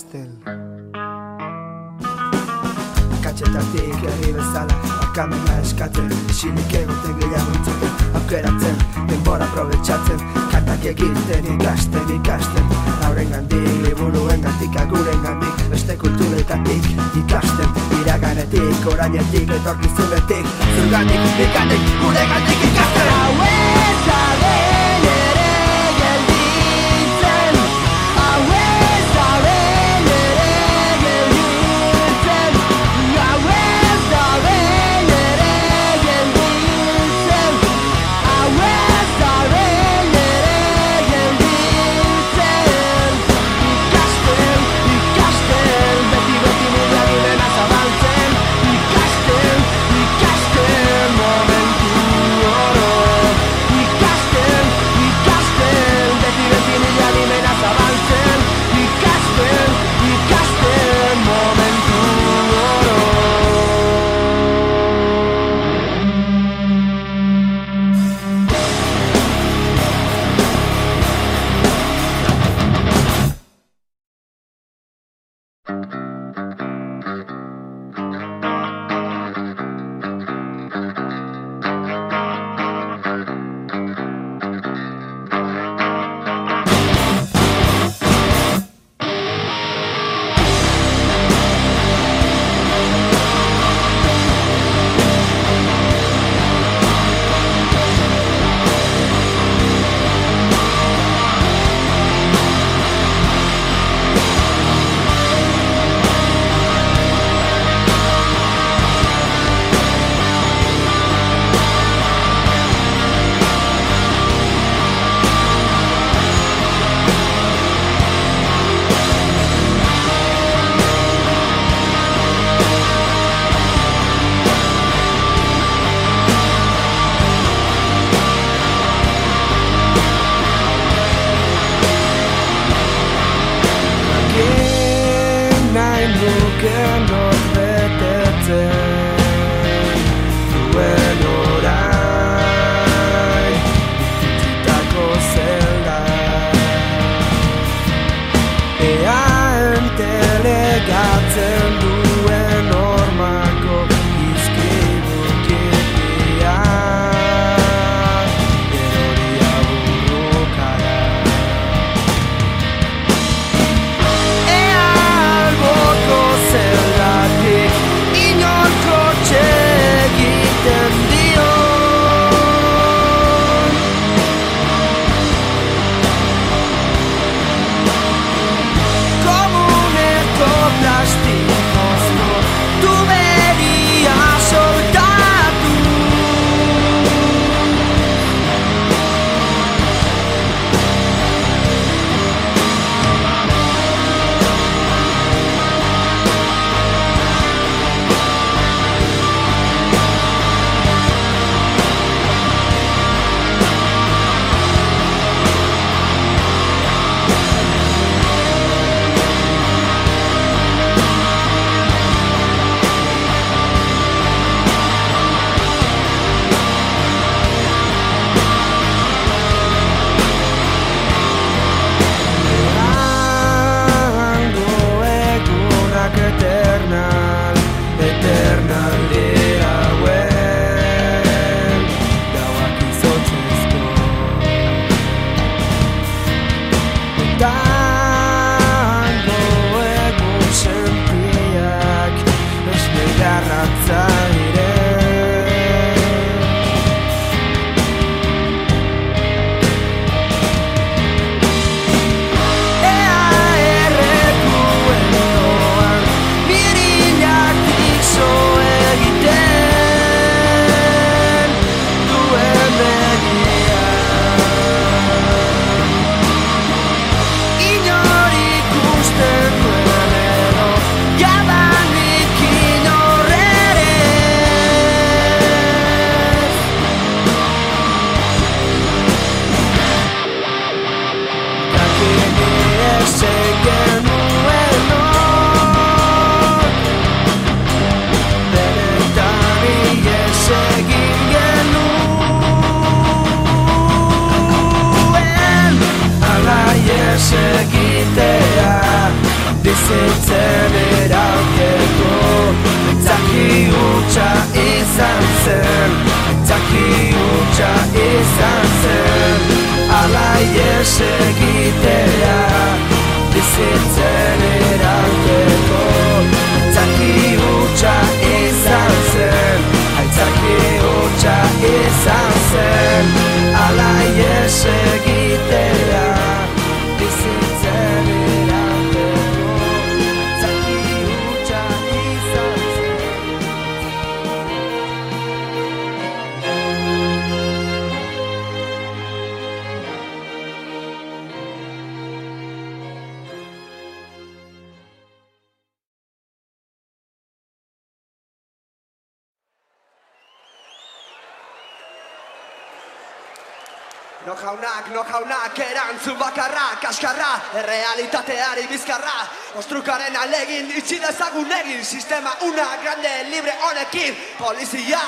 [SPEAKER 4] Ikasten Katxetatik herri bezala Barkamena eskatzen. Isinik egoten gehiago itzaten Aukeratzen, denbora aprobetxatzen. Kantak egiten ikasten, ikasten. Lauren gandik, liburuen gandik, aguren gandik Beste kultura Zuetatik ikasten. Iraganetik Orainetik etorkizunetik. Zurgatik, ikatik, gure gatik ikasten. Hau policy, yeah.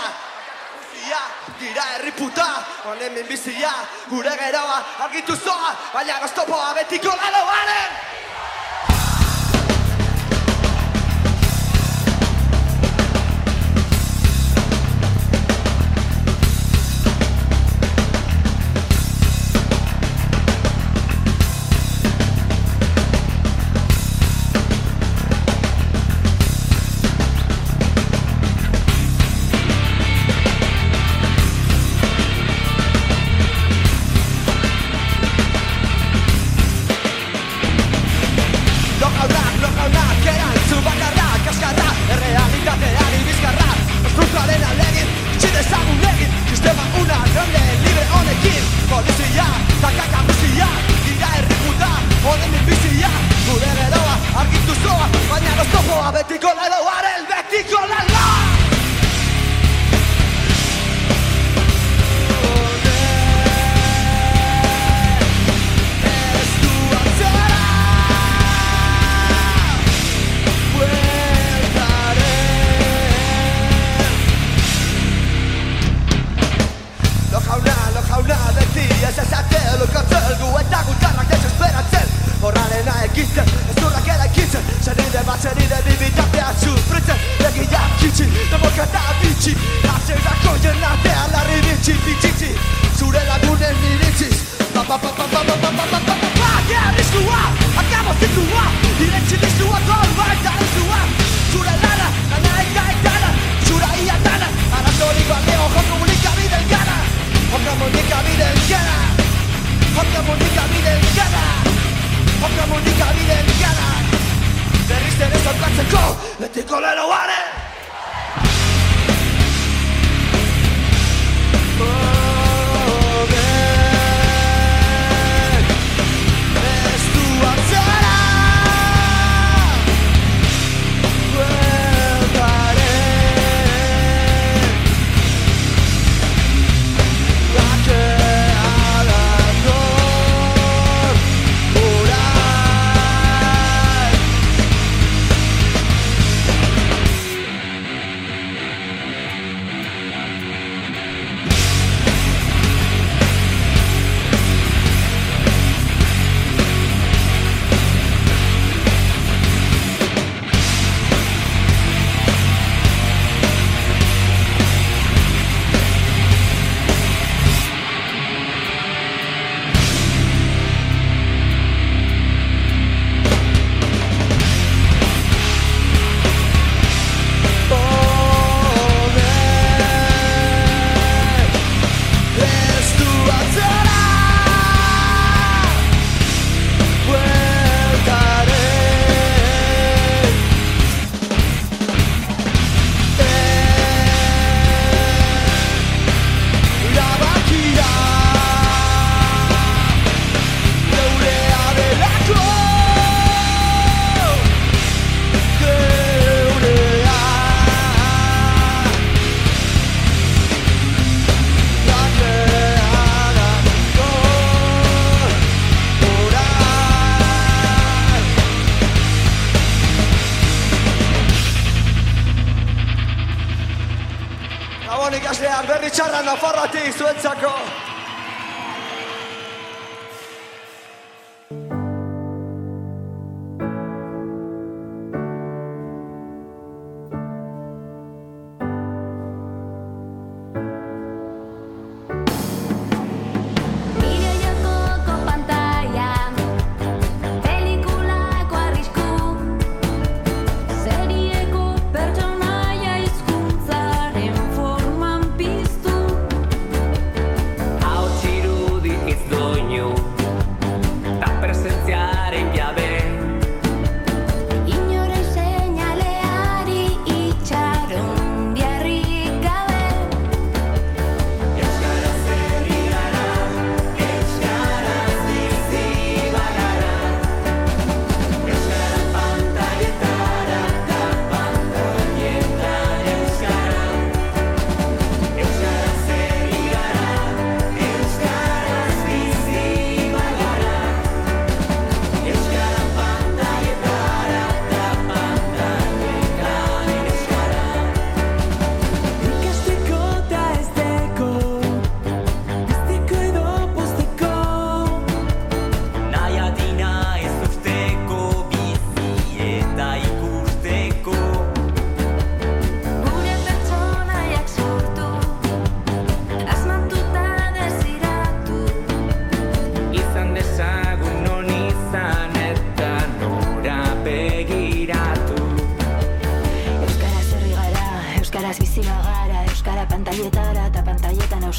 [SPEAKER 4] Eta
[SPEAKER 6] ikolero gara!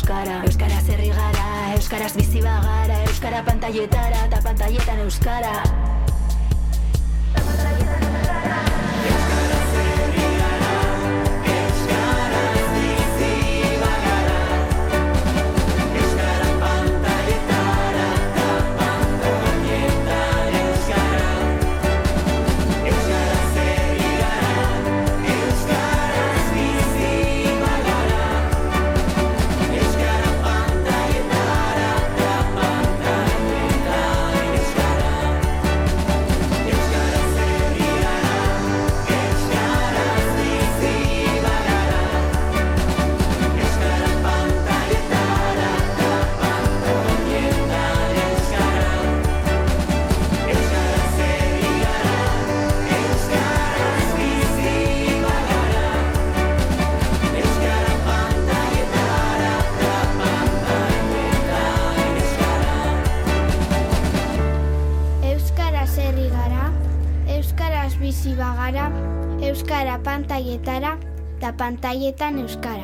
[SPEAKER 6] euskara Euskara
[SPEAKER 7] herri gara, euskaraz bizi bagara Euskara pantaietara, eta pantaietan euskara Euskara. pantailetara eta pantailetan euskara.